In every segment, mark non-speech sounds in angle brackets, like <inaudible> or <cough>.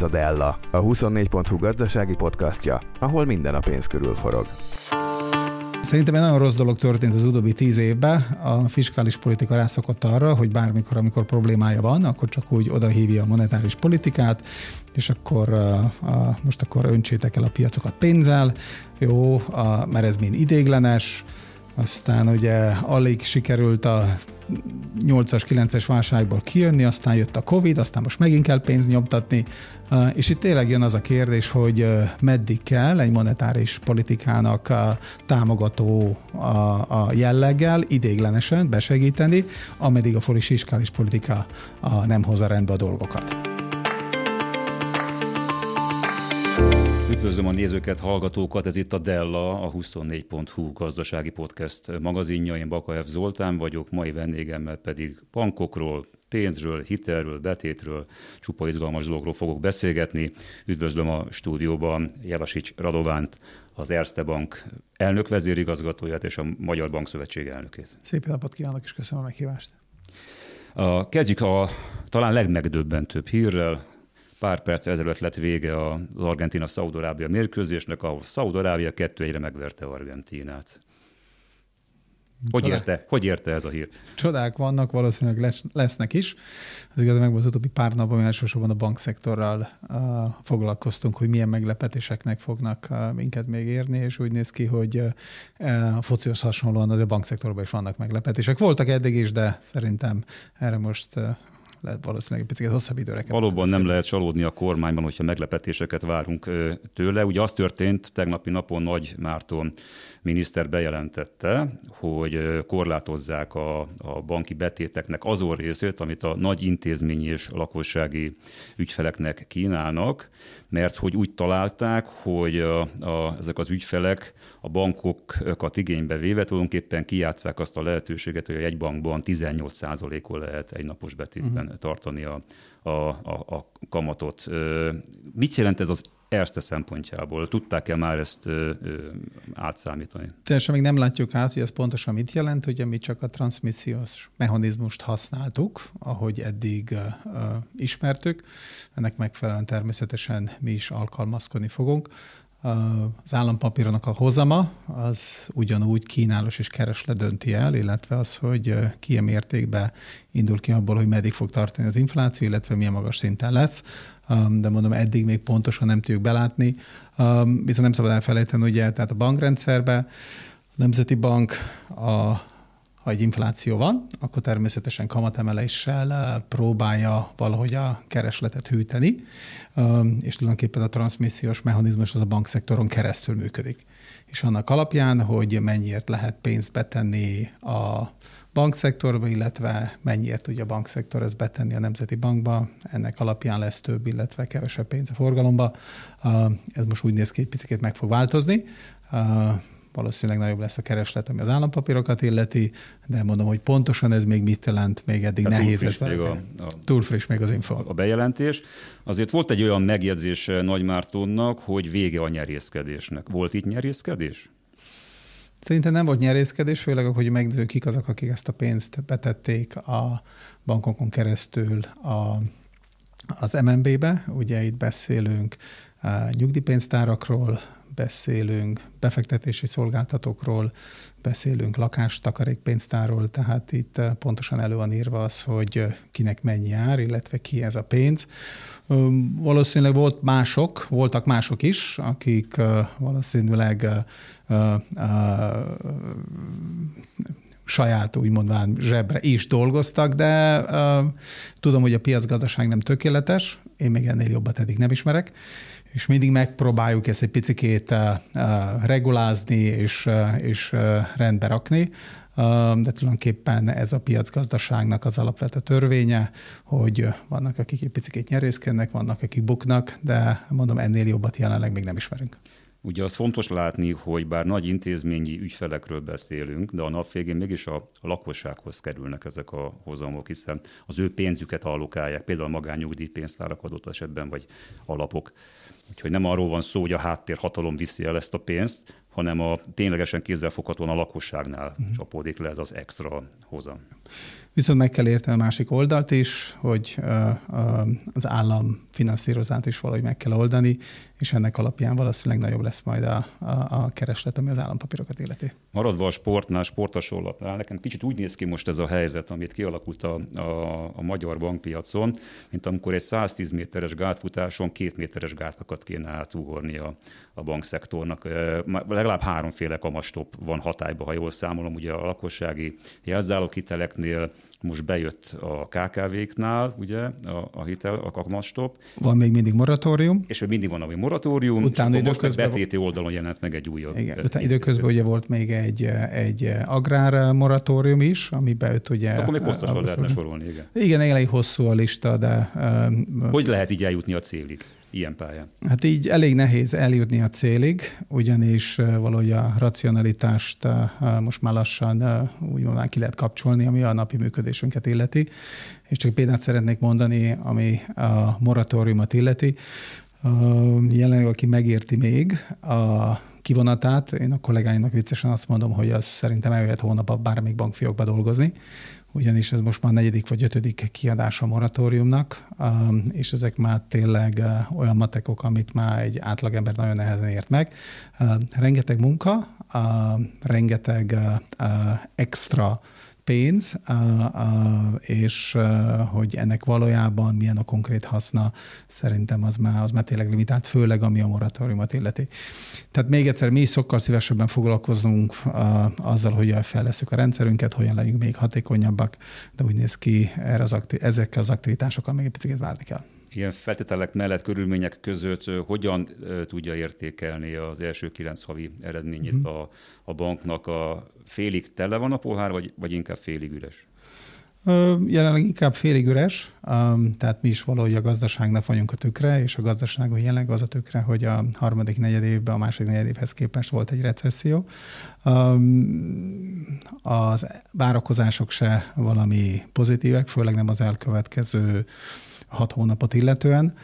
Ez a Della, a 24.hu gazdasági podcastja, ahol minden a pénz körül forog. Szerintem egy nagyon rossz dolog történt az utóbbi tíz évben. A fiskális politika rászokott arra, hogy bármikor, amikor problémája van, akkor csak úgy odahívja a monetáris politikát, és akkor uh, most akkor öntsétek el a piacokat pénzzel, jó, uh, mert ez mind idéglenes, aztán ugye alig sikerült a 8-as, 9-es válságból kijönni, aztán jött a Covid, aztán most megint kell pénzt nyomtatni, és itt tényleg jön az a kérdés, hogy meddig kell egy monetáris politikának támogató a jelleggel idéglenesen besegíteni, ameddig a fiskális politika nem hozza rendbe a dolgokat. Üdvözlöm a nézőket, hallgatókat, ez itt a Della, a 24.hu gazdasági podcast magazinja. Én Bakaev Zoltán vagyok, mai vendégemmel pedig bankokról, pénzről, hitelről, betétről, csupa izgalmas dologról fogok beszélgetni. Üdvözlöm a stúdióban Jelasics Radovánt, az Erste Bank elnök vezérigazgatóját és a Magyar Bankszövetség elnökét. Szép napot kívánok, és köszönöm a meghívást. A, kezdjük a talán legmegdöbbentőbb hírrel. Pár perc ezelőtt lett vége az Argentina-Szaudarábia mérkőzésnek, ahol Szaudarábia kettő egyre megverte Argentinát. Hogy érte, hogy érte ez a hír? Csodák vannak, valószínűleg lesz, lesznek is. Az igaz, meg az utóbbi pár napban elsősorban a bankszektorral uh, foglalkoztunk, hogy milyen meglepetéseknek fognak uh, minket még érni, és úgy néz ki, hogy uh, a focihoz hasonlóan az a bankszektorban is vannak meglepetések. Voltak eddig is, de szerintem erre most uh, lehet valószínűleg egy picit hosszabb időre kell. Valóban nem lehet csalódni a kormányban, hogyha meglepetéseket várunk tőle. Ugye az történt tegnapi napon Nagy Márton miniszter bejelentette, hogy korlátozzák a, a banki betéteknek azon részét, amit a nagy intézményi és lakossági ügyfeleknek kínálnak, mert hogy úgy találták, hogy a, a, ezek az ügyfelek a bankokat igénybe véve tulajdonképpen kijátszák azt a lehetőséget, hogy egy bankban 18%-ol lehet egy napos betétben uh-huh. tartani a, a, a, a kamatot. Mit jelent ez az Erste szempontjából? Tudták-e már ezt ö, ö, átszámítani? Teljesen még nem látjuk át, hogy ez pontosan mit jelent. Ugye mi csak a transmissziós mechanizmust használtuk, ahogy eddig ö, ismertük. Ennek megfelelően természetesen mi is alkalmazkodni fogunk. Az állampapírnak a hozama az ugyanúgy kínálos és kereslet dönti el, illetve az, hogy ki mértékben indul ki abból, hogy meddig fog tartani az infláció, illetve milyen magas szinten lesz. De mondom, eddig még pontosan nem tudjuk belátni. Viszont nem szabad elfelejteni, ugye, tehát a bankrendszerbe a Nemzeti Bank a ha egy infláció van, akkor természetesen kamatemeléssel próbálja valahogy a keresletet hűteni, és tulajdonképpen a transmissziós mechanizmus az a bankszektoron keresztül működik. És annak alapján, hogy mennyiért lehet pénzt betenni a bankszektorba, illetve mennyiért tudja a bankszektor ezt betenni a Nemzeti Bankba, ennek alapján lesz több, illetve kevesebb pénz a forgalomba. Ez most úgy néz ki, egy picit meg fog változni valószínűleg nagyobb lesz a kereslet, ami az állampapírokat illeti, de mondom, hogy pontosan ez még mit jelent, még eddig Tehát nehéz ez még a, a, túl friss még az info. A bejelentés. Azért volt egy olyan megjegyzés eh, Nagy Mártonnak, hogy vége a nyerészkedésnek. Volt itt nyerészkedés? Szerintem nem volt nyerészkedés, főleg, hogy megnézzük, kik azok, akik ezt a pénzt betették a bankokon keresztül a, az MNB-be. Ugye itt beszélünk eh, nyugdíjpénztárakról, beszélünk befektetési szolgáltatókról, beszélünk lakástakarékpénztáról, tehát itt eh, pontosan elő van írva az, hogy eh, kinek mennyi ár, illetve ki ez a pénz. Valószínűleg volt mások, voltak mások is, akik eh, valószínűleg saját úgymondván zsebre is dolgoztak, de uh, tudom, hogy a piacgazdaság nem tökéletes, én még ennél jobbat eddig nem ismerek, és mindig megpróbáljuk ezt egy picikét uh, regulázni és, uh, és rendbe rakni, de tulajdonképpen ez a piacgazdaságnak az alapvető törvénye, hogy vannak, akik egy picit nyerészkednek, vannak, akik buknak, de mondom, ennél jobbat jelenleg még nem ismerünk. Ugye az fontos látni, hogy bár nagy intézményi ügyfelekről beszélünk, de a nap végén mégis a, lakossághoz kerülnek ezek a hozamok, hiszen az ő pénzüket allokálják, például magányugdíjpénztárak adott esetben, vagy alapok. Úgyhogy nem arról van szó, hogy a háttérhatalom viszi el ezt a pénzt, hanem a ténylegesen kézzelfoghatóan a lakosságnál uh-huh. csapódik le ez az extra hozam. Viszont meg kell érteni a másik oldalt is, hogy az állam finanszírozát is valahogy meg kell oldani, és ennek alapján valószínűleg nagyobb lesz majd a, a, a kereslet, ami az állampapírokat életi. Maradva a sportnál, sportasonlapnál, nekem kicsit úgy néz ki most ez a helyzet, amit kialakult a, a, a magyar bankpiacon, mint amikor egy 110 méteres gátfutáson két méteres gátakat kéne átugorni a, a bankszektornak. Legalább háromféle kamastop van hatályban, ha jól számolom, ugye a lakossági jelzálóghiteleknél, most bejött a KKV-knál, ugye, a, a hitel, a kakamastop. Van még mindig moratórium. És még mindig van ami moratórium, utána és most betéti oldalon jelent meg egy újabb. Igen, utána időközben ugye volt még egy, egy agrár moratórium is, ami bejött ugye... Akkor még hosszasan lehetne sorolni, igen. Igen, elég hosszú a lista, de... Hogy lehet így eljutni a célig? Ilyen pályán? Hát így elég nehéz eljutni a célig, ugyanis valahogy a racionalitást most már lassan úgy mondván ki lehet kapcsolni, ami a napi működésünket illeti. És csak példát szeretnék mondani, ami a moratóriumot illeti. Jelenleg, aki megérti még a kivonatát, én a kollégáinak viccesen azt mondom, hogy az szerintem eljöhet hónap bármelyik bankfiókba dolgozni, ugyanis ez most már negyedik vagy ötödik kiadása a moratóriumnak, um, és ezek már tényleg uh, olyan matekok, amit már egy átlagember nagyon nehezen ért meg. Uh, rengeteg munka, uh, rengeteg extra pénz, és hogy ennek valójában milyen a konkrét haszna, szerintem az már, az már tényleg limitált, főleg ami a moratóriumot illeti. Tehát még egyszer, mi is sokkal szívesebben foglalkozunk azzal, hogy fejleszünk a rendszerünket, hogyan legyünk még hatékonyabbak, de úgy néz ki, erre az akti- ezekkel az aktivitásokkal még egy picit várni kell ilyen feltételek mellett, körülmények között hogyan tudja értékelni az első kilenc havi eredményét mm. a, a banknak? A félig tele van a pohár, vagy, vagy inkább félig üres? Jelenleg inkább félig üres, tehát mi is valahogy a gazdaságnak vagyunk a tükre, és a gazdaságon jelenleg az a tükre, hogy a harmadik negyed évben a második negyed évhez képest volt egy recesszió. Az várakozások se valami pozitívek, főleg nem az elkövetkező hat hónapot illetően.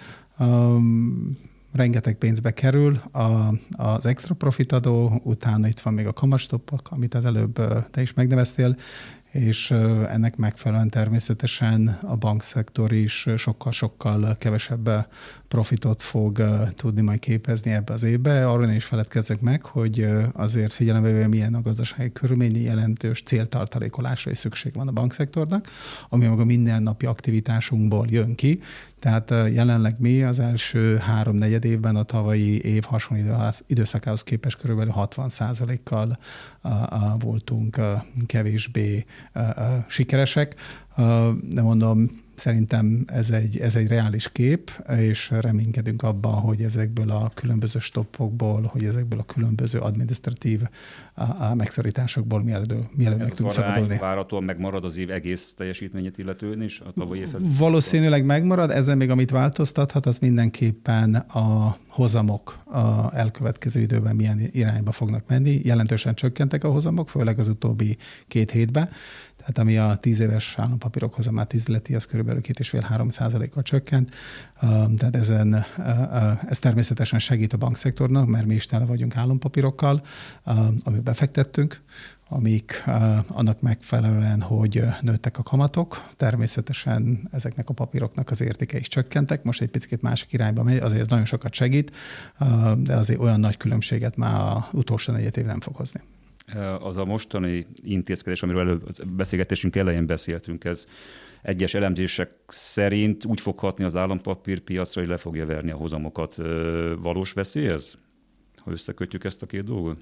Rengeteg pénzbe kerül a, az extra profit adó, utána itt van még a kamastopok, amit az előbb te is megneveztél, és ennek megfelelően természetesen a bankszektor is sokkal-sokkal kevesebb profitot fog tudni majd képezni ebbe az évbe. Arról is feledkezzek meg, hogy azért figyelembe véve milyen a gazdasági körülményi jelentős céltartalékolásra is szükség van a bankszektornak, ami maga mindennapi aktivitásunkból jön ki. Tehát jelenleg mi az első három negyed évben a tavalyi év hasonló időszakához képest körülbelül 60 kal voltunk kevésbé sikeresek. De mondom, Szerintem ez egy, ez egy reális kép, és reménykedünk abban, hogy ezekből a különböző stoppokból, hogy ezekből a különböző administratív a, a megszorításokból mielőtt, mielőtt meg tudunk szabadulni. várhatóan megmarad az év egész teljesítményét illetően is a tavalyi? Valószínűleg megmarad, ezen még amit változtathat, az mindenképpen a hozamok a elkövetkező időben milyen irányba fognak menni. Jelentősen csökkentek a hozamok, főleg az utóbbi két hétben. Tehát ami a 10 éves állampapírok hozamát izleti, az körülbelül 2,5-3 százalékkal csökkent. Tehát ezen, ez természetesen segít a bankszektornak, mert mi is tele vagyunk állampapírokkal, amit befektettünk, amik annak megfelelően, hogy nőttek a kamatok, természetesen ezeknek a papíroknak az értéke is csökkentek, most egy picit másik irányba megy, azért ez nagyon sokat segít, de azért olyan nagy különbséget már a utolsó negyed év nem fog hozni az a mostani intézkedés, amiről előbb beszélgetésünk elején beszéltünk, ez egyes elemzések szerint úgy fog hatni az állampapírpiacra, hogy le fogja verni a hozamokat. Valós veszély ez? Ha összekötjük ezt a két dolgot?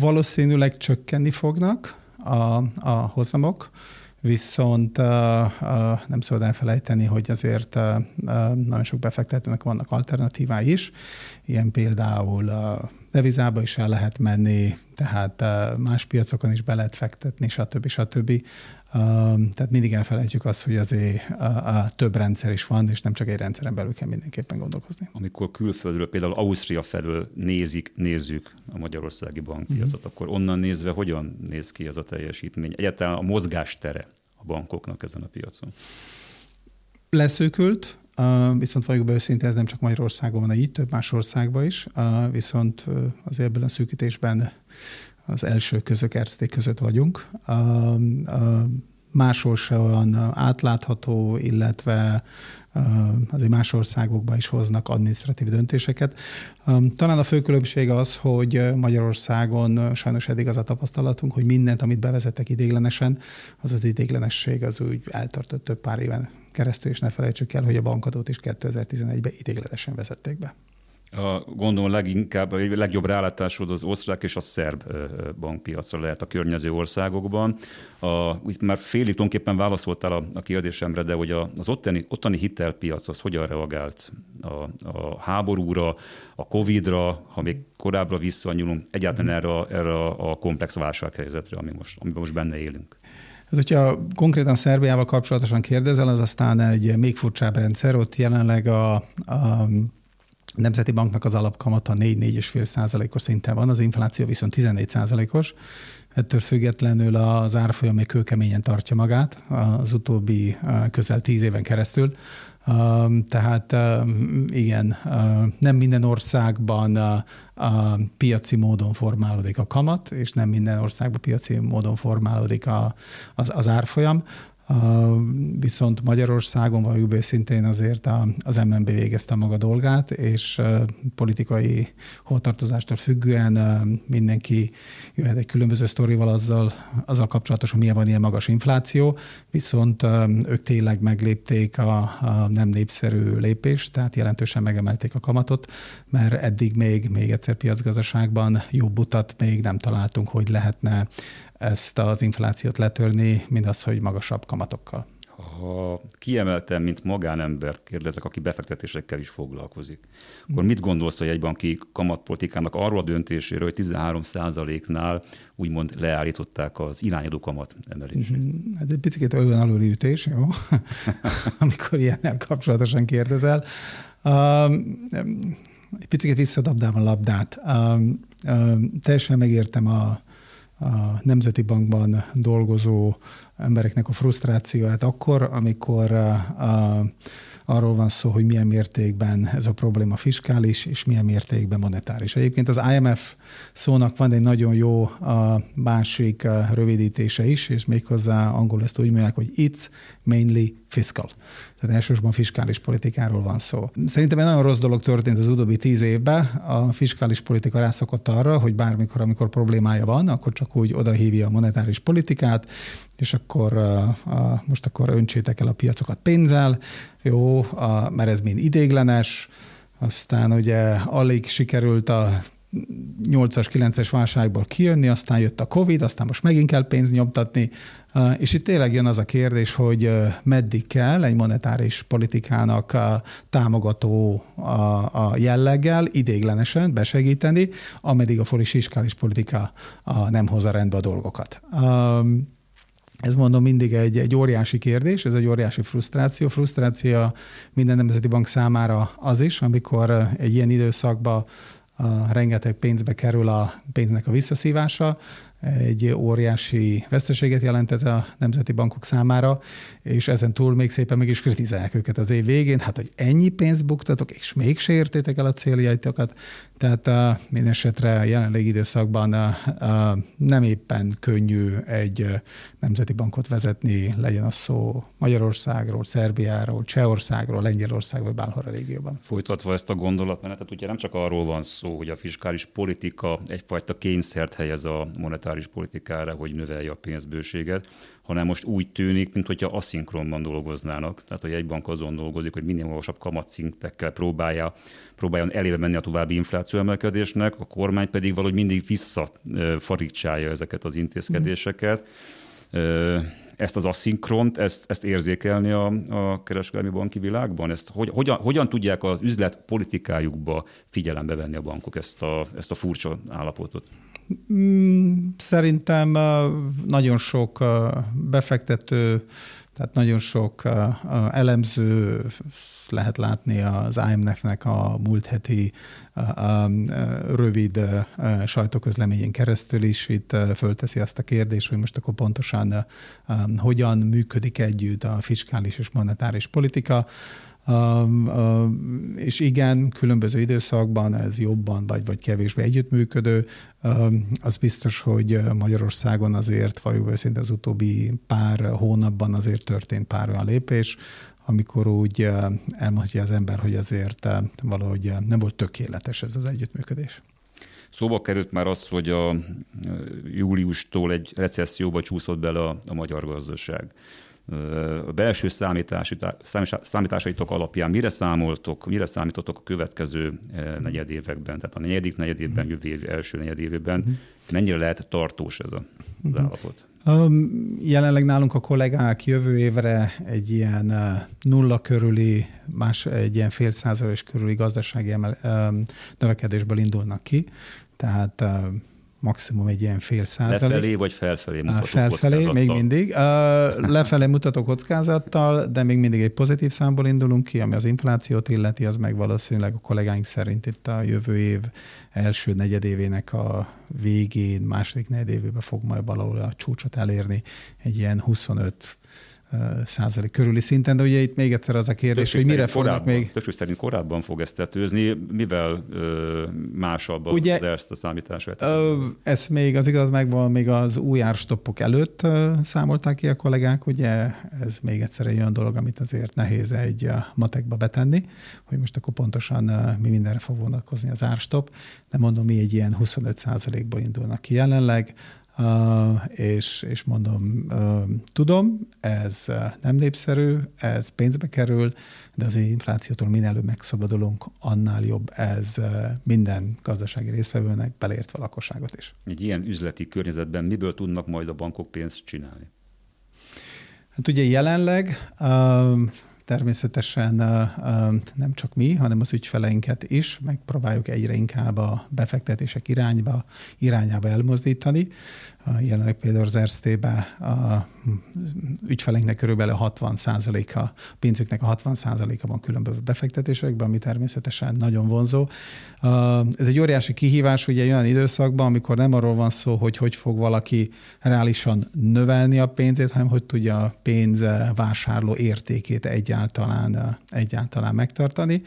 Valószínűleg csökkenni fognak a, a hozamok, viszont uh, nem szabad elfelejteni, hogy azért uh, nagyon sok befektetőnek vannak alternatívái is, ilyen például devizába is el lehet menni, tehát más piacokon is be lehet fektetni, stb. stb. Tehát mindig elfelejtjük azt, hogy azért a, a több rendszer is van, és nem csak egy rendszeren belül kell mindenképpen gondolkozni. Amikor külföldről, például Ausztria felől nézik, nézzük a magyarországi bankpiacot, mm-hmm. akkor onnan nézve hogyan néz ki ez a teljesítmény? Egyáltalán a mozgástere a bankoknak ezen a piacon? Leszűkült, viszont vagyok be őszinte, ez nem csak Magyarországon van így, több más országban is, viszont az ebből a szűkítésben az első közök között vagyunk. Máshol se olyan átlátható, illetve azért más országokban is hoznak administratív döntéseket. Talán a fő különbség az, hogy Magyarországon sajnos eddig az a tapasztalatunk, hogy mindent, amit bevezettek idéglenesen, az az idéglenesség az úgy eltartott több pár éven keresztül, és ne felejtsük el, hogy a bankadót is 2011-ben idéglenesen vezették be. A, gondolom leginkább, a legjobb rálátásod az osztrák és a szerb bankpiacra lehet a környező országokban. A, már félig tulajdonképpen válaszoltál a, a kérdésemre, de hogy az ottani, ottani hitelpiac az hogyan reagált a, a háborúra, a Covid-ra, ha még korábbra visszanyúlunk, egyáltalán erre, erre a komplex válsághelyzetre, ami most, amiben most benne élünk. Ez, hogyha konkrétan Szerbiával kapcsolatosan kérdezel, az aztán egy még furcsább rendszer. Ott jelenleg a, a Nemzeti Banknak az alapkamata 4-4,5 százalékos szinten van, az infláció viszont 14 százalékos. Ettől függetlenül az árfolyam még kőkeményen tartja magát az utóbbi közel 10 éven keresztül. Tehát igen, nem minden országban piaci módon formálódik a kamat, és nem minden országban piaci módon formálódik az, az árfolyam. Viszont Magyarországon vagy őszintén azért az MNB végezte a maga dolgát, és politikai holtartozástól függően mindenki jöhet egy különböző sztorival azzal, azzal hogy milyen van ilyen magas infláció, viszont ők tényleg meglépték a, a nem népszerű lépést, tehát jelentősen megemelték a kamatot, mert eddig még, még egyszer piacgazdaságban jobb utat még nem találtunk, hogy lehetne ezt az inflációt letörni, mint az, hogy magasabb kamatokkal. Ha kiemeltem, mint magánembert kérdezek, aki befektetésekkel is foglalkozik, akkor mit gondolsz hogy egy banki kamatpolitikának arról a döntéséről, hogy 13% nál úgymond leállították az irányadó kamat emelését? Mhm. Hát egy picit olyan aluli ütés, jó? <laughs> amikor ilyennel kapcsolatosan kérdezel. Um, egy picit visszadabdám a labdát. Um, um, teljesen megértem a, a Nemzeti Bankban dolgozó embereknek a frusztrációját akkor, amikor a, a, arról van szó, hogy milyen mértékben ez a probléma fiskális, és milyen mértékben monetáris. Egyébként az IMF szónak van egy nagyon jó a másik rövidítése is, és méghozzá angol ezt úgy mondják, hogy it's mainly fiscal. Tehát elsősorban fiskális politikáról van szó. Szerintem egy nagyon rossz dolog történt az utóbbi tíz évben. A fiskális politika rászokott arra, hogy bármikor, amikor problémája van, akkor csak úgy odahívja a monetáris politikát, és akkor most akkor öntsétek el a piacokat pénzzel, jó, mert ez mind idéglenes, aztán ugye alig sikerült a 8-as, 9-es válságból kijönni, aztán jött a Covid, aztán most megint kell pénzt nyomtatni, és itt tényleg jön az a kérdés, hogy meddig kell egy monetáris politikának támogató a jelleggel idéglenesen besegíteni, ameddig a fiskális politika nem hozza rendbe a dolgokat. Ez mondom mindig egy, egy óriási kérdés, ez egy óriási frusztráció. Frusztráció minden nemzeti bank számára az is, amikor egy ilyen időszakban a rengeteg pénzbe kerül a pénznek a visszaszívása, egy óriási veszteséget jelent ez a nemzeti bankok számára, és ezen túl még szépen meg is kritizálják őket az év végén, hát hogy ennyi pénzt buktatok, és még se értétek el a céljaitokat, tehát uh, minden esetre a jelenlegi időszakban uh, uh, nem éppen könnyű egy nemzeti bankot vezetni, legyen az szó Magyarországról, Szerbiáról, Csehországról, Lengyelországról, bárhol a régióban. Folytatva ezt a gondolatmenetet, ugye nem csak arról van szó, hogy a fiskális politika egyfajta kényszert helyez a monetáris politikára, hogy növelje a pénzbőséget, hanem most úgy tűnik, mintha aszinkronban dolgoznának. Tehát, hogy egy bank azon dolgozik, hogy minél magasabb kamatszintekkel próbálja, próbáljon elébe menni a további infláció emelkedésnek, a kormány pedig valahogy mindig visszafarigcsálja ezeket az intézkedéseket. Mm. Ezt az aszinkront, ezt, ezt érzékelni a, a kereskedelmi banki világban? Ezt hogy, hogyan, hogyan tudják az üzlet politikájukba figyelembe venni a bankok ezt a, ezt a furcsa állapotot? Mm, szerintem nagyon sok befektető, tehát nagyon sok elemző lehet látni az IMF-nek a múlt heti rövid sajtóközleményén keresztül is itt fölteszi azt a kérdést, hogy most akkor pontosan hogyan működik együtt a fiskális és monetáris politika. És igen, különböző időszakban ez jobban vagy, vagy kevésbé együttműködő. Az biztos, hogy Magyarországon azért, vagy őszintén az utóbbi pár hónapban azért történt pár olyan lépés, amikor úgy elmondja az ember, hogy azért valahogy nem volt tökéletes ez az együttműködés. Szóba került már az, hogy a júliustól egy recesszióba csúszott bele a, a magyar gazdaság. A belső számítási, számításaitok alapján mire számoltok, mire számítottok a következő negyedévekben, tehát a negyedik negyedévben, jövő év első negyedévben, uh-huh. mennyire lehet tartós ez a, az uh-huh. állapot? Um, jelenleg nálunk a kollégák jövő évre egy ilyen nulla körüli, más egy ilyen fél százalékos körüli gazdasági emel, um, növekedésből indulnak ki. Tehát maximum egy ilyen fél százalék. Lefelé vagy felfelé mutató Felfelé, még mindig. Lefelé mutató kockázattal, de még mindig egy pozitív számból indulunk ki, ami az inflációt illeti, az meg valószínűleg a kollégáink szerint itt a jövő év első negyedévének a végén, második negyedévében fog majd valahol a csúcsot elérni, egy ilyen 25 százalék körüli szinten, de ugye itt még egyszer az a kérdés, hogy mire fognak még... Többség szerint korábban fog ezt tetőzni, mivel ö, másabb az ugye, ezt a számítását? Ez még az igaz megvan, még az új árstoppok előtt számolták ki a kollégák, ugye ez még egyszer egy olyan dolog, amit azért nehéz egy matekba betenni, hogy most akkor pontosan mi mindenre fog vonatkozni az árstop, de mondom, mi egy ilyen 25 százalékból indulnak ki jelenleg, és, és mondom, tudom, ez nem népszerű, ez pénzbe kerül, de az inflációtól minél előbb megszabadulunk, annál jobb ez minden gazdasági résztvevőnek, beleértve a lakosságot is. Egy ilyen üzleti környezetben miből tudnak majd a bankok pénzt csinálni? Hát ugye jelenleg természetesen nem csak mi, hanem az ügyfeleinket is megpróbáljuk egyre inkább a befektetések irányba, irányába elmozdítani. Jelenleg például az Erztébe a ügyfeleinknek körülbelül 60 a pénzüknek a 60 a van különböző befektetésekben, ami természetesen nagyon vonzó. Ez egy óriási kihívás ugye olyan időszakban, amikor nem arról van szó, hogy hogy fog valaki reálisan növelni a pénzét, hanem hogy tudja a pénz vásárló értékét egyáltalán, egyáltalán megtartani.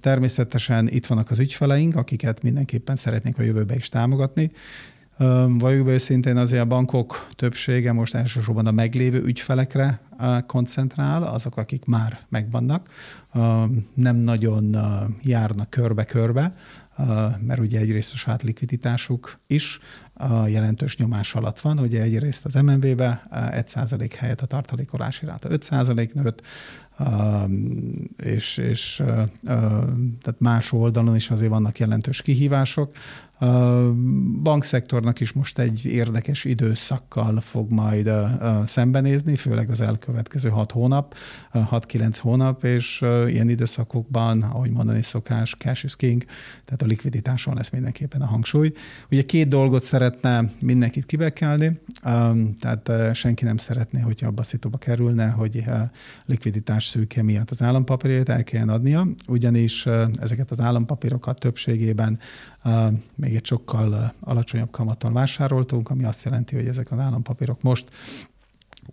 Természetesen itt vannak az ügyfeleink, akiket mindenképpen szeretnénk a jövőbe is támogatni, Valljuk őszintén azért a bankok többsége most elsősorban a meglévő ügyfelekre koncentrál, azok, akik már megvannak, nem nagyon járnak körbe-körbe, mert ugye egyrészt a saját likviditásuk is jelentős nyomás alatt van. Ugye egyrészt az MNB-be 1% helyett a tartalékolási ráta 5% nőtt, és, és tehát más oldalon is azért vannak jelentős kihívások. A bankszektornak is most egy érdekes időszakkal fog majd szembenézni, főleg az elkövetkező hat hónap, 6-9 hónap, és ilyen időszakokban, ahogy mondani szokás, cash is king, tehát a likviditáson lesz mindenképpen a hangsúly. Ugye két dolgot szeretne mindenkit kibekelni, tehát senki nem szeretné, hogyha abba a kerülne, hogy likviditás szűke miatt az állampapírját el kelljen adnia, ugyanis ezeket az állampapírokat többségében még egy sokkal alacsonyabb kamattal vásároltunk, ami azt jelenti, hogy ezek az állampapírok most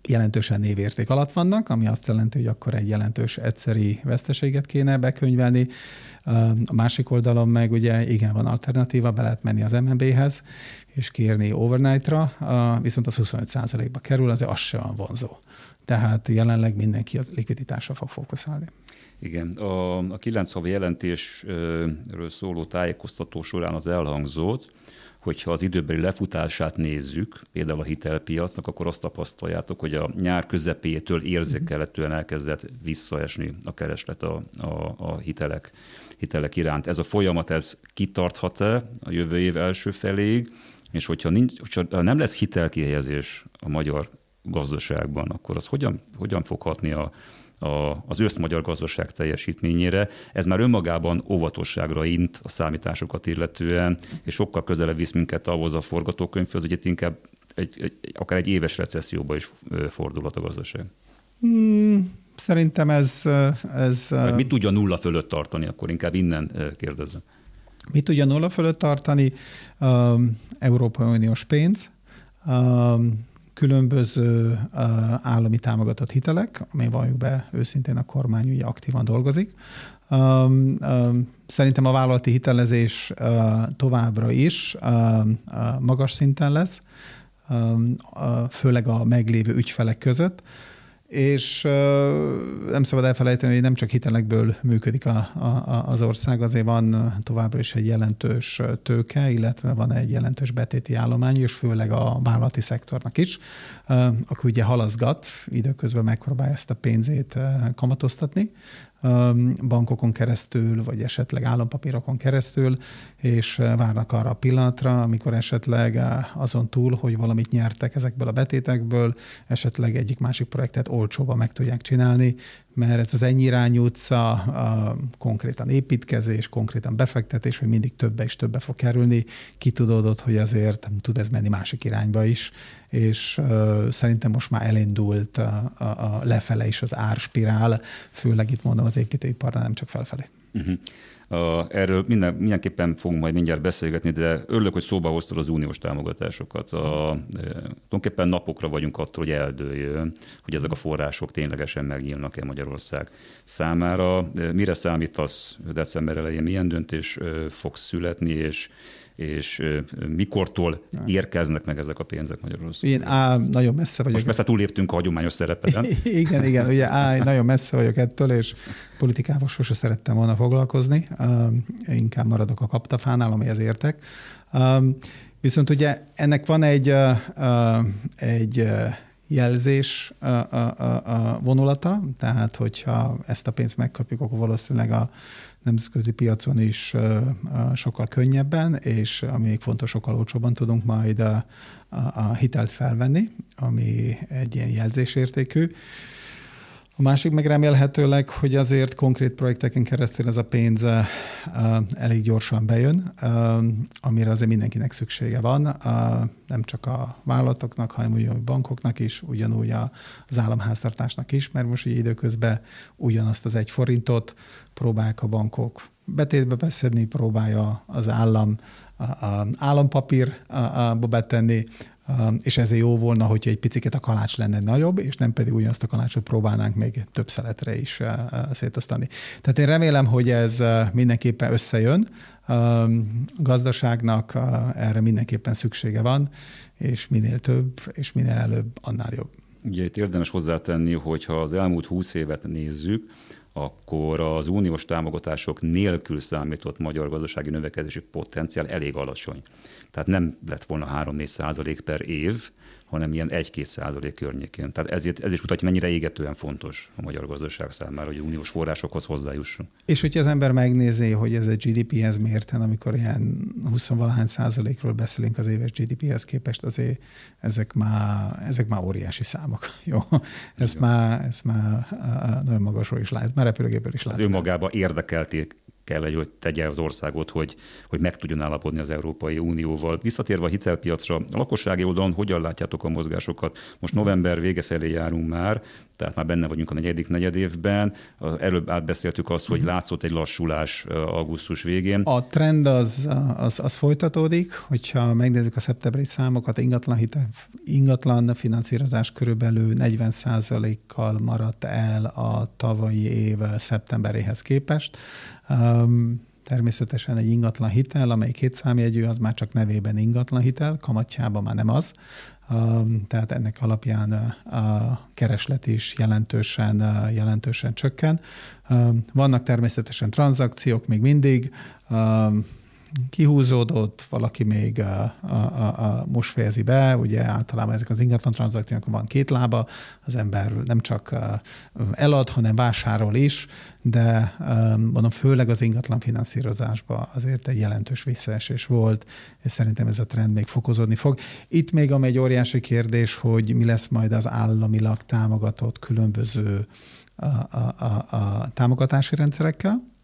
jelentősen névérték alatt vannak, ami azt jelenti, hogy akkor egy jelentős egyszeri veszteséget kéne bekönyvelni. A másik oldalon meg ugye igen, van alternatíva, be lehet menni az MNB-hez, és kérni overnight-ra, viszont az 25%-ba kerül, azért az sem vonzó. Tehát jelenleg mindenki az likviditásra fog fókuszálni. Igen, a, a kilenc havi jelentésről szóló tájékoztató során az elhangzott, hogyha az időbeli lefutását nézzük, például a hitelpiacnak, akkor azt tapasztaljátok, hogy a nyár közepétől érzékelhetően elkezdett visszaesni a kereslet a, a, a hitelek, hitelek iránt. Ez a folyamat, ez kitarthat-e a jövő év első feléig, és hogyha, nincs, hogyha nem lesz hitelkihelyezés a magyar gazdaságban, akkor az hogyan, hogyan fog hatni a, a, az összmagyar gazdaság teljesítményére. Ez már önmagában óvatosságra int a számításokat illetően, és sokkal közelebb visz minket ahhoz a forgatókönyvhöz, hogy itt inkább egy, egy, akár egy éves recesszióba is fordulhat a gazdaság. Hmm, szerintem ez... ez Meg mit tudja nulla fölött tartani, akkor inkább innen kérdezem. Mit tudja nulla fölött tartani? Um, Európai Uniós pénz, um, különböző állami támogatott hitelek, ami valljuk be őszintén a kormány ugye aktívan dolgozik. Szerintem a vállalati hitelezés továbbra is magas szinten lesz, főleg a meglévő ügyfelek között és nem szabad elfelejteni, hogy nem csak hitelekből működik a, a, az ország, azért van továbbra is egy jelentős tőke, illetve van egy jelentős betéti állomány, és főleg a vállalati szektornak is, aki ugye halaszgat, időközben megpróbálja ezt a pénzét kamatoztatni, bankokon keresztül, vagy esetleg állampapírokon keresztül, és várnak arra a pillanatra, amikor esetleg azon túl, hogy valamit nyertek ezekből a betétekből, esetleg egyik másik projektet olcsóban meg tudják csinálni, mert ez az ennyi irányú utca, a konkrétan építkezés, konkrétan befektetés, hogy mindig többe és többe fog kerülni, kitudódott, hogy azért tud ez menni másik irányba is, és uh, szerintem most már elindult a, a, a lefele is az árspirál, főleg itt mondom az építőiparra, nem csak felfelé. Uh-huh. Erről minden, mindenképpen fogunk majd mindjárt beszélgetni, de örülök, hogy szóba hoztad az uniós támogatásokat. A, e, tulajdonképpen napokra vagyunk attól, hogy eldőljön, hogy ezek a források ténylegesen megnyílnak-e Magyarország számára. E, mire számítasz december elején, milyen döntés e, fog születni, és és mikortól érkeznek meg ezek a pénzek Magyarországon? Én á, nagyon messze vagyok. Most messze túléptünk a hagyományos szerepeden. <laughs> igen, igen, ugye á, nagyon messze vagyok ettől, és politikával sose szerettem volna foglalkozni. Inkább maradok a kaptafánál, amihez értek. Viszont ugye ennek van egy, egy jelzés vonulata, tehát hogyha ezt a pénzt megkapjuk, akkor valószínűleg a nemzetközi piacon is sokkal könnyebben, és ami még fontos, sokkal olcsóban tudunk majd a, a hitelt felvenni, ami egy ilyen jelzésértékű. A másik meg remélhetőleg, hogy azért konkrét projekteken keresztül ez a pénz elég gyorsan bejön, amire azért mindenkinek szüksége van, nem csak a vállalatoknak, hanem ugyanúgy bankoknak is, ugyanúgy az államháztartásnak is, mert most ugye időközben ugyanazt az egy forintot próbálják a bankok betétbe beszedni, próbálja az állam állampapírba betenni, és ezért jó volna, hogyha egy picit a kalács lenne nagyobb, és nem pedig ugyanazt a kalácsot próbálnánk még több szeletre is szétosztani. Tehát én remélem, hogy ez mindenképpen összejön. Gazdaságnak erre mindenképpen szüksége van, és minél több, és minél előbb, annál jobb. Ugye itt érdemes hozzátenni, hogyha az elmúlt húsz évet nézzük, akkor az uniós támogatások nélkül számított magyar gazdasági növekedési potenciál elég alacsony. Tehát nem lett volna 3-4 százalék per év, hanem ilyen 1-2 százalék környékén. Tehát ezért, ez is mutatja, mennyire égetően fontos a magyar gazdaság számára, hogy uniós forrásokhoz hozzájusson. És hogyha az ember megnézi, hogy ez a GDP-hez mérten, amikor ilyen 20 valahány százalékról beszélünk az éves GDP-hez képest, azért ezek már, ezek már óriási számok. <laughs> Jó? Ez már, ez már nagyon magasról is lehet, már repülőgépről is lehet. Az önmagában érdekelték kell egy, hogy tegye az országot, hogy, hogy meg tudjon állapodni az Európai Unióval. Visszatérve a hitelpiacra, a lakossági oldalon hogyan látjátok a mozgásokat? Most november vége felé járunk már, tehát már benne vagyunk a negyedik negyedévben. Előbb átbeszéltük azt, hogy mhm. látszott egy lassulás augusztus végén. A trend az, az, az folytatódik, hogyha megnézzük a szeptemberi számokat, ingatlan, hitel, ingatlan finanszírozás körülbelül 40 kal maradt el a tavalyi év szeptemberéhez képest. Természetesen egy ingatlan hitel, amely két számjegyű, az már csak nevében ingatlan hitel, kamatjában már nem az. Tehát ennek alapján a kereslet is jelentősen, jelentősen csökken. Vannak természetesen tranzakciók még mindig, kihúzódott, valaki még a, a, a, a most fejezi be, ugye általában ezek az ingatlan tranzakciók van két lába, az ember nem csak elad, hanem vásárol is, de mondom, főleg az ingatlan finanszírozásban azért egy jelentős visszaesés volt, és szerintem ez a trend még fokozódni fog. Itt még ami egy óriási kérdés, hogy mi lesz majd az államilag támogatott különböző a, a, a, a támogatási rendszerekkel,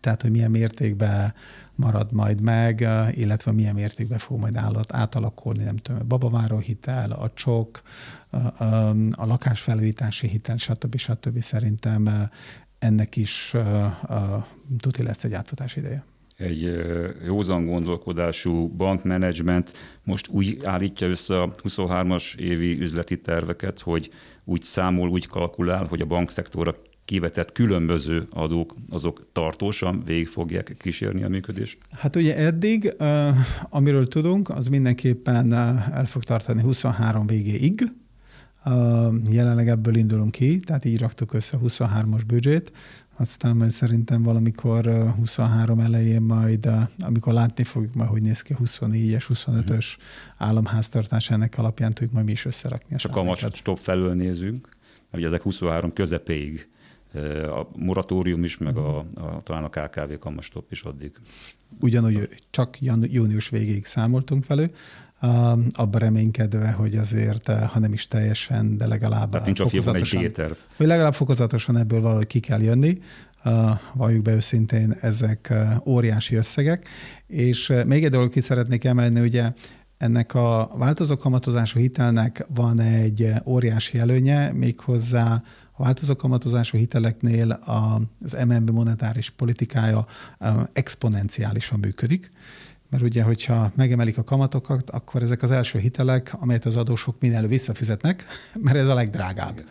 tehát hogy milyen mértékben marad majd meg, illetve milyen mértékben fog majd állat átalakulni, nem tudom, a babaváró hitel, a csok, a, a, a lakásfelújítási hitel, stb. stb. Szerintem ennek is tuti lesz egy átfutás ideje. egy józan gondolkodású bankmenedzsment most úgy állítja össze a 23-as évi üzleti terveket, hogy úgy számol, úgy kalkulál, hogy a bankszektorra kivetett különböző adók, azok tartósan végig fogják kísérni a működést? Hát ugye eddig, amiről tudunk, az mindenképpen el fog tartani 23 végéig. Jelenleg ebből indulunk ki, tehát így raktuk össze a 23-as büdzsét, aztán majd szerintem valamikor 23 elején majd, amikor látni fogjuk majd, hogy néz ki 24-es, 25-ös államháztartás, ennek alapján tudjuk majd mi is összerakni. Csak a most stop felől nézünk, mert ugye ezek 23 közepéig a moratórium is, meg a, a, talán a KKV kamastop is addig. Ugyanúgy csak június végéig számoltunk velő, abban reménykedve, hogy azért, ha nem is teljesen, de legalább Tehát nincs fokozatosan, egy B-terv. Hogy legalább fokozatosan ebből valahogy ki kell jönni, valljuk be őszintén, ezek óriási összegek. És még egy dolgot ki szeretnék emelni, ugye ennek a változó kamatozású hitelnek van egy óriási előnye, méghozzá a változó kamatozású hiteleknél az MNB monetáris politikája exponenciálisan működik, mert ugye, hogyha megemelik a kamatokat, akkor ezek az első hitelek, amelyet az adósok minél visszafizetnek, <laughs> mert ez a legdrágább.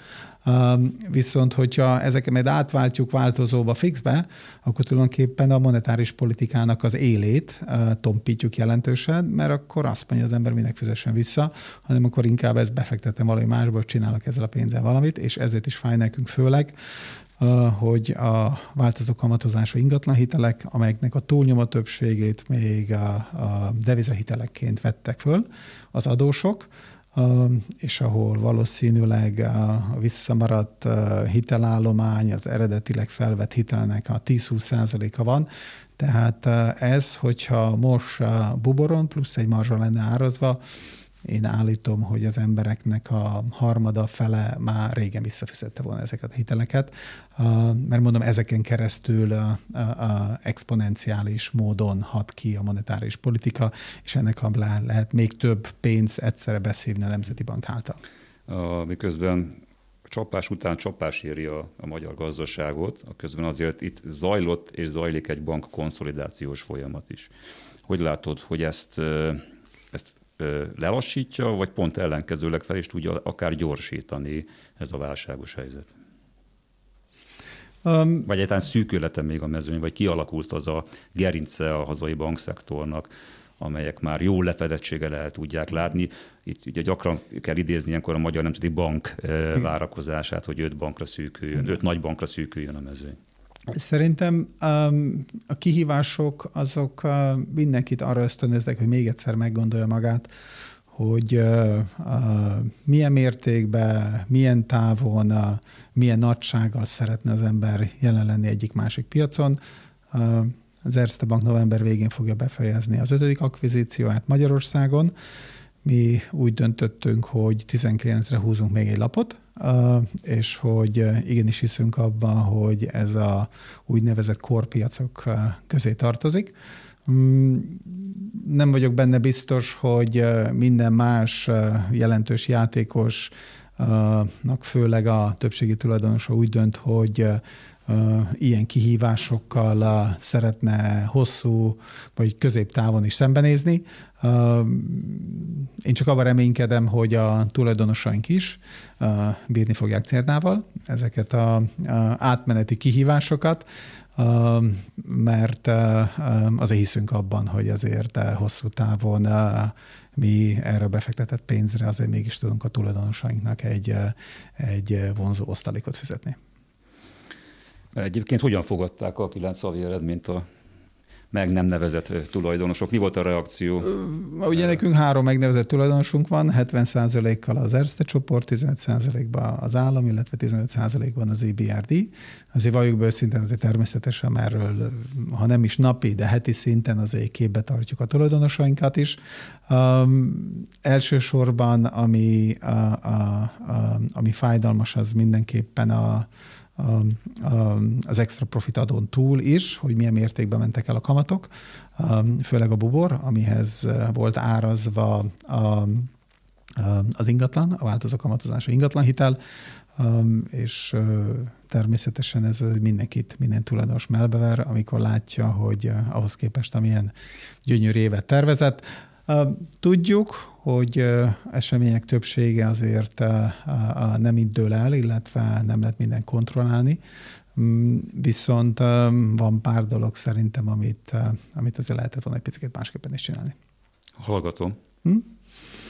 Viszont, hogyha ezeket majd átváltjuk változóba fixbe, akkor tulajdonképpen a monetáris politikának az élét tompítjuk jelentősen, mert akkor azt mondja az ember, minek fizessen vissza, hanem akkor inkább ezt befektetem valami másból, csinálok ezzel a pénzzel valamit, és ezért is fáj nekünk főleg, hogy a változó kamatozású ingatlan hitelek, amelyeknek a túlnyomó többségét még a, a devizahitelekként vettek föl az adósok, és ahol valószínűleg a visszamaradt hitelállomány az eredetileg felvett hitelnek a 10-20 százaléka van, tehát ez, hogyha most buboron plusz egy marzsa lenne árazva, én állítom, hogy az embereknek a harmada fele már régen visszafizette volna ezeket a hiteleket, mert mondom, ezeken keresztül a, a, a exponenciális módon hat ki a monetáris politika, és ennek lehet még több pénz egyszerre beszívni a Nemzeti Bank által. Miközben csapás után csapás éri a, a magyar gazdaságot, a közben azért itt zajlott és zajlik egy bank konszolidációs folyamat is. Hogy látod, hogy ezt lelassítja, vagy pont ellenkezőleg fel is tudja akár gyorsítani ez a válságos helyzet? Um, vagy egyáltalán szűkülete még a mezőny, vagy kialakult az a gerince a hazai bankszektornak, amelyek már jó lefedettséggel el tudják látni. Itt ugye gyakran kell idézni ilyenkor a Magyar Nemzeti Bank várakozását, hogy öt bankra szűküljön, öt nagy bankra szűküljön a mezőny. Szerintem um, a kihívások azok uh, mindenkit arra ösztönöznek, hogy még egyszer meggondolja magát, hogy uh, uh, milyen mértékben, milyen távon, uh, milyen nagysággal szeretne az ember jelen lenni egyik-másik piacon. Uh, az Erste Bank november végén fogja befejezni az ötödik akvizícióját Magyarországon. Mi úgy döntöttünk, hogy 19-re húzunk még egy lapot, és hogy igenis hiszünk abban, hogy ez a úgynevezett korpiacok közé tartozik. Mm, nem vagyok benne biztos, hogy minden más jelentős játékosnak, főleg a többségi tulajdonosa úgy dönt, hogy ilyen kihívásokkal szeretne hosszú vagy középtávon is szembenézni. Én csak abban reménykedem, hogy a tulajdonosaink is bírni fogják cérdával ezeket a átmeneti kihívásokat, mert azért hiszünk abban, hogy azért hosszú távon mi erre befektetett pénzre azért mégis tudunk a tulajdonosainknak egy, egy vonzó osztalékot fizetni. Egyébként hogyan fogadták a 9 havi eredményt a meg nem nevezett tulajdonosok. Mi volt a reakció? Ugye nekünk három megnevezett tulajdonosunk van, 70%-kal az Erste csoport, 15%-ban az állam, illetve 15%-ban az EBRD. Azért valljuk be őszintén, azért természetesen erről, ha nem is napi, de heti szinten azért képbe tartjuk a tulajdonosainkat is. Um, elsősorban, ami, a, a, a, ami fájdalmas, az mindenképpen a, az extra profit adón túl is, hogy milyen mértékben mentek el a kamatok, főleg a bubor, amihez volt árazva a az ingatlan, a változó kamatozású ingatlan hitel, és természetesen ez mindenkit, minden tulajdonos melbever, amikor látja, hogy ahhoz képest, amilyen gyönyörű évet tervezett. Tudjuk, hogy események többsége azért nem így dől el, illetve nem lehet minden kontrollálni, mm, viszont van pár dolog szerintem, amit, amit azért lehetett volna egy picit másképpen is csinálni. Hallgatom. Hm?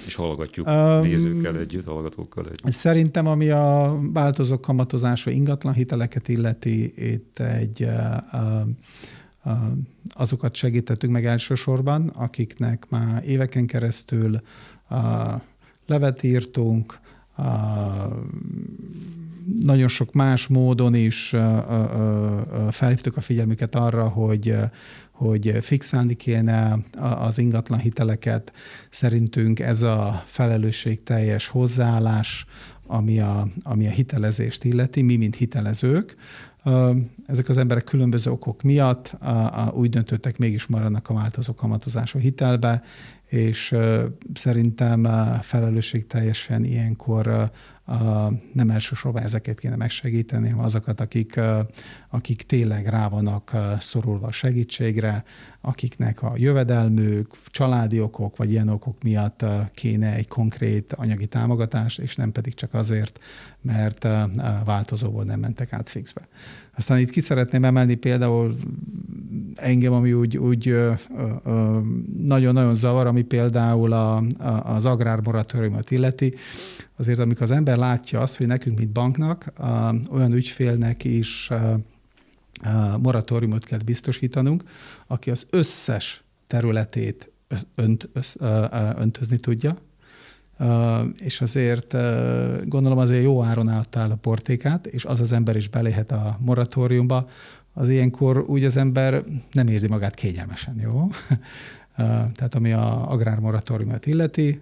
És hallgatjuk um, nézőkkel együtt, hallgatókkal együtt. Szerintem, ami a változó kamatozású ingatlan hiteleket illeti, itt egy uh, uh, azokat segítettük meg elsősorban, akiknek már éveken keresztül levet írtunk, nagyon sok más módon is felhívtuk a figyelmüket arra, hogy hogy fixálni kéne az ingatlan hiteleket. Szerintünk ez a felelősségteljes hozzáállás, ami a, ami a hitelezést illeti, mi, mint hitelezők, ezek az emberek különböző okok miatt úgy döntöttek, mégis maradnak a változó kamatozású hitelbe, és szerintem felelősségteljesen ilyenkor nem elsősorban ezeket kéne megsegíteni, hanem azokat, akik, akik tényleg rá vannak szorulva segítségre, akiknek a jövedelmük, családi okok vagy ilyen okok miatt kéne egy konkrét anyagi támogatást, és nem pedig csak azért, mert változóból nem mentek át fixbe. Aztán itt ki szeretném emelni például engem, ami úgy, úgy nagyon-nagyon zavar, ami például a, a, az agrármoratóriumot illeti. Azért amikor az ember látja azt, hogy nekünk, mint banknak, olyan ügyfélnek is moratóriumot kell biztosítanunk, aki az összes területét önt, össz, öntözni tudja, és azért gondolom azért jó áron állta a portékát, és az az ember is beléhet a moratóriumba, az ilyenkor úgy az ember nem érzi magát kényelmesen, jó? Tehát ami a agrármoratóriumot illeti,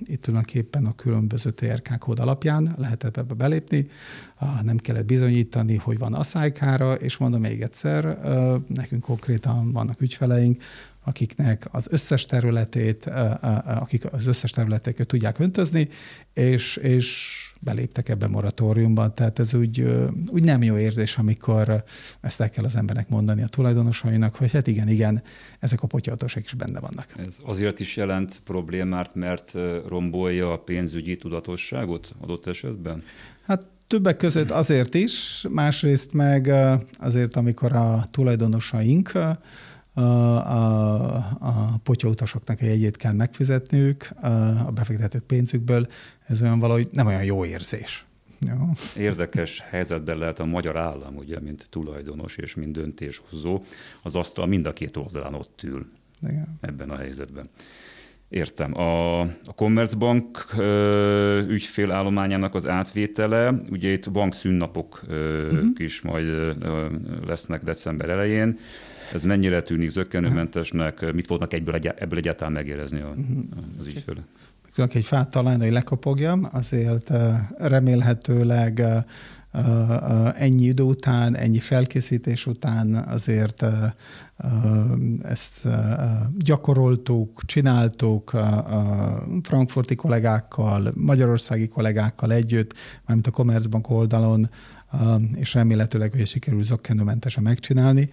itt tulajdonképpen a különböző TRK kód alapján lehetett ebbe belépni, nem kellett bizonyítani, hogy van asszálykára, és mondom még egyszer, nekünk konkrétan vannak ügyfeleink, akiknek az összes területét, akik az összes területeket tudják öntözni, és, és beléptek ebbe moratóriumban. Tehát ez úgy, úgy nem jó érzés, amikor ezt el kell az embernek mondani a tulajdonosainak, hogy hát igen, igen, ezek a potyatosok is benne vannak. Ez azért is jelent problémát, mert rombolja a pénzügyi tudatosságot adott esetben? Hát többek között azért is, másrészt meg azért, amikor a tulajdonosaink a, a, a potyautasoknak a jegyét kell megfizetniük a befektetett pénzükből, ez olyan valahogy nem olyan jó érzés. Jó. Érdekes helyzetben lehet a magyar állam, ugye, mint tulajdonos és mint döntéshozó, az asztal mind a két oldalán ott ül Igen. ebben a helyzetben. Értem. A, a Commerzbank ö, ügyfélállományának az átvétele, ugye itt bankszünnapok ö, uh-huh. is majd ö, lesznek december elején. Ez mennyire tűnik zöggenőmentesnek? Mit fognak egyből ebből egyáltalán megérezni a, uh-huh. az ügyfélek? Tudok egy fát találni, hogy lekopogjam, azért remélhetőleg ennyi idő után, ennyi felkészítés után azért ezt gyakoroltuk, csináltuk frankfurti kollégákkal, magyarországi kollégákkal együtt, mármint a Commerzbank oldalon, és remélhetőleg, hogy sikerül zokkenőmentesen megcsinálni.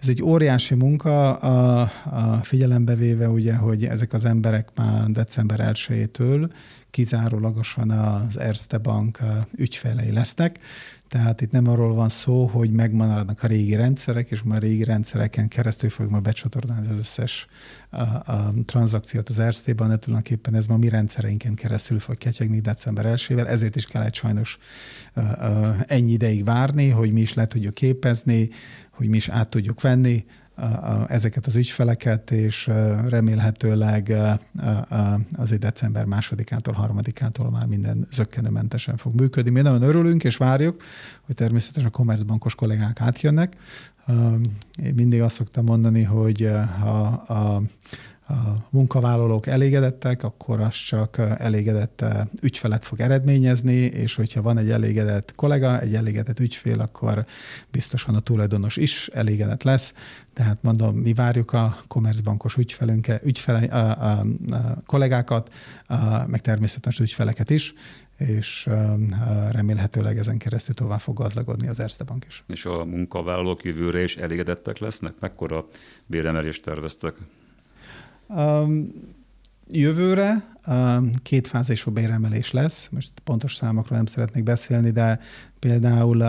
Ez egy óriási munka, a figyelembe véve ugye, hogy ezek az emberek már december 1-től kizárólagosan az Erste Bank ügyfelei lesznek, tehát itt nem arról van szó, hogy megmaradnak a régi rendszerek, és már régi rendszereken keresztül fogjuk majd becsatornázni az összes a, a tranzakciót az Erztében, de tulajdonképpen ez ma mi rendszereinken keresztül fog ketyegni december 1 ezért is kellett sajnos a, a, ennyi ideig várni, hogy mi is le tudjuk képezni, hogy mi is át tudjuk venni ezeket az ügyfeleket, és remélhetőleg azért december másodikától, harmadikától már minden zöggenőmentesen fog működni. Mi nagyon örülünk, és várjuk, hogy természetesen a kommerzbankos kollégák átjönnek. Én mindig azt szoktam mondani, hogy ha a, a munkavállalók elégedettek, akkor az csak elégedett ügyfelet fog eredményezni, és hogyha van egy elégedett kollega, egy elégedett ügyfél, akkor biztosan a tulajdonos is elégedett lesz. Tehát mondom, mi várjuk a Commerzbankos ügyfelünket, ügyfele, a, a, a kollégákat, a, meg természetesen ügyfeleket is, és remélhetőleg ezen keresztül tovább fog gazdagodni az Erste Bank is. És a munkavállalók jövőre is elégedettek lesznek? Mekkora béremelést terveztek? Um, jövőre két fázisú béremelés lesz. Most pontos számokról nem szeretnék beszélni, de például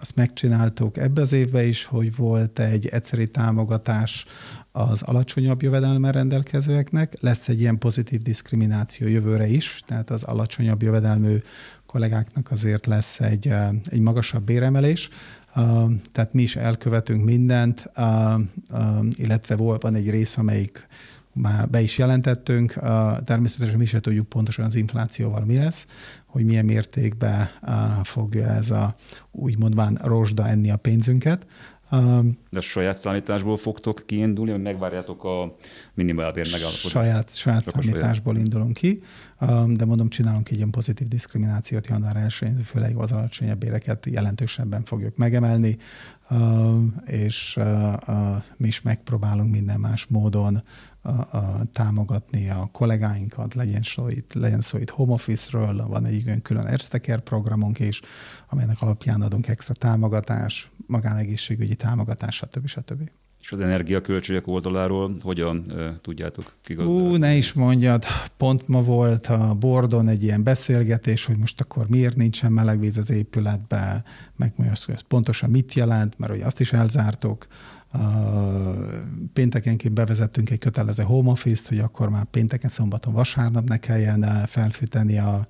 azt megcsináltuk ebbe az évben is, hogy volt egy egyszeri támogatás az alacsonyabb jövedelemmel rendelkezőeknek. Lesz egy ilyen pozitív diszkrimináció jövőre is, tehát az alacsonyabb jövedelmű kollégáknak azért lesz egy, egy magasabb béremelés. Tehát mi is elkövetünk mindent, illetve van egy rész, amelyik már be is jelentettünk. Természetesen mi sem tudjuk pontosan az inflációval mi lesz, hogy milyen mértékben fogja ez a úgymondván rozsda enni a pénzünket. De a saját számításból fogtok kiindulni, vagy megvárjátok a minimálbér megállapodást? Saját, saját számításból saját. indulunk ki, de mondom, csinálunk egy ilyen pozitív diszkriminációt január 1 főleg az alacsonyabb béreket jelentősebben fogjuk megemelni, és mi is megpróbálunk minden más módon támogatni a kollégáinkat, legyen szó itt, legyen szó itt home office-ről, van egy külön Erzteker programunk is, amelynek alapján adunk extra támogatás, magánegészségügyi támogatás, stb. stb. És az energiaköltségek oldaláról hogyan e, tudjátok kigazdálni? Ú, ne is mondjad, pont ma volt a Bordon egy ilyen beszélgetés, hogy most akkor miért nincsen melegvíz az épületbe, meg hogy pontosan mit jelent, mert hogy azt is elzártok, Péntekenként bevezettünk egy kötelező home office-t, hogy akkor már pénteken, szombaton, vasárnap ne kelljen eh, felfűteni a,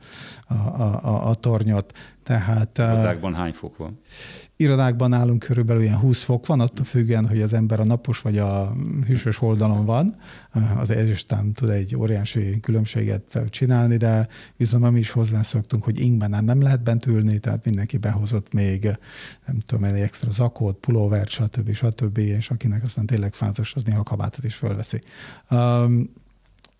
a, a, a tornyot. Tehát, Irodákban hány fok van? Irodákban nálunk körülbelül ilyen 20 fok van, attól függően, hogy az ember a napos vagy a hűsös oldalon van. Az Isten tud egy óriási különbséget csinálni, de viszont mi is hozzászoktunk, hogy ingben nem, nem lehet bent ülni, tehát mindenki behozott még, nem tudom, egy extra zakót, pulóvert, stb. stb. és akinek aztán tényleg fázos, az néha kabátot is fölveszi. Um,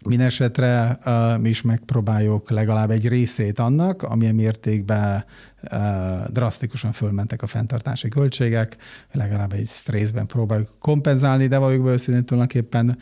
Mindenesetre mi is megpróbáljuk legalább egy részét annak, amilyen mértékben drasztikusan fölmentek a fenntartási költségek, legalább egy részben próbáljuk kompenzálni, de vagyok be őszintén tulajdonképpen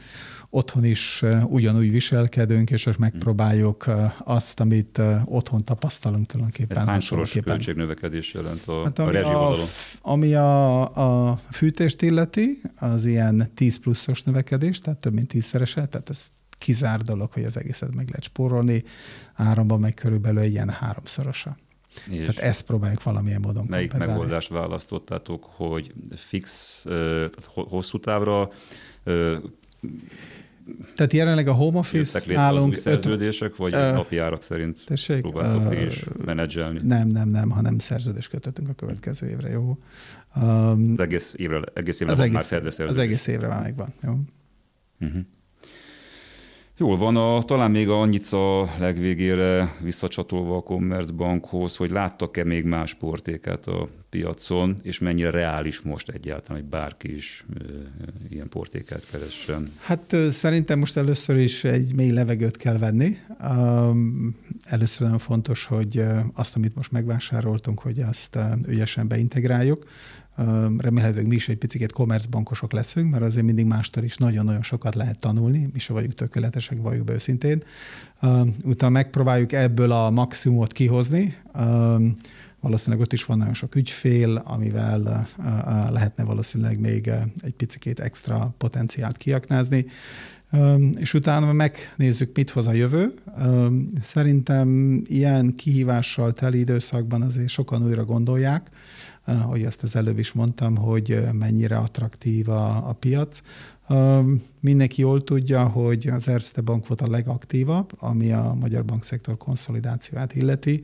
otthon is ugyanúgy viselkedünk, és most megpróbáljuk azt, amit otthon tapasztalunk tulajdonképpen. Ez hányszoros költségnövekedés jelent a, hát, ami a, a Ami a, a fűtést illeti, az ilyen 10 pluszos növekedés, tehát több mint tízszerese, tehát ez kizár dolog, hogy az egészet meg lehet spórolni, áramban meg körülbelül egy ilyen háromszorosa. És Tehát ezt próbáljuk valamilyen módon Melyik kompenzálni. megoldást választottátok, hogy fix, tehát hosszú távra tehát jelenleg a home office nálunk... Az szerződések, vagy uh, napi árak szerint tessék, próbáltok uh, is menedzselni? Nem, nem, nem, hanem szerződést kötöttünk a következő évre, jó? Um, az egész évre, egész évre az van egész, már Az egész évre már megvan, jó? Uh-huh. Jól van, a, talán még annyit a legvégére visszacsatolva a Commerzbankhoz, hogy láttak-e még más portékát a piacon, és mennyire reális most egyáltalán, hogy bárki is e, ilyen portékát keressen? Hát szerintem most először is egy mély levegőt kell venni. Először nagyon fontos, hogy azt, amit most megvásároltunk, hogy azt ügyesen beintegráljuk. Remélhetőleg mi is egy picit kommercbankosok leszünk, mert azért mindig mástól is nagyon-nagyon sokat lehet tanulni, mi se vagyunk tökéletesek, vagyunk be őszintén. Utána megpróbáljuk ebből a maximumot kihozni. Valószínűleg ott is van nagyon sok ügyfél, amivel lehetne valószínűleg még egy picit extra potenciált kiaknázni és utána megnézzük, mit hoz a jövő. Szerintem ilyen kihívással teli időszakban azért sokan újra gondolják, hogy ezt az előbb is mondtam, hogy mennyire attraktív a, a piac. Mindenki jól tudja, hogy az Erste Bank volt a legaktívabb, ami a magyar bankszektor konszolidációját illeti,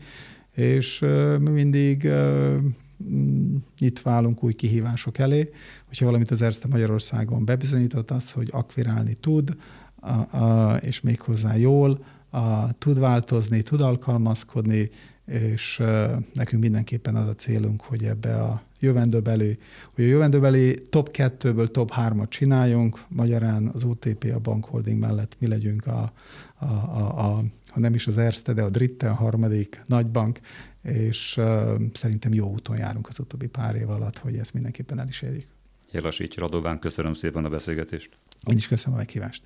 és mi mindig itt válunk új kihívások elé. Hogyha valamit az Erste Magyarországon bebizonyított az, hogy akvirálni tud, a, a, és méghozzá jól, tud változni, tud alkalmazkodni, és nekünk mindenképpen az a célunk, hogy ebbe a jövendőbeli, hogy a jövendőbeli top 2-ből top 3-at csináljunk, magyarán az OTP, a bankholding mellett mi legyünk a, a, a, a ha nem is az Erste, de a Dritte, a harmadik nagybank, és uh, szerintem jó úton járunk az utóbbi pár év alatt, hogy ezt mindenképpen el is érjük. Jelasítja Radován, köszönöm szépen a beszélgetést. Én is köszönöm a meghívást.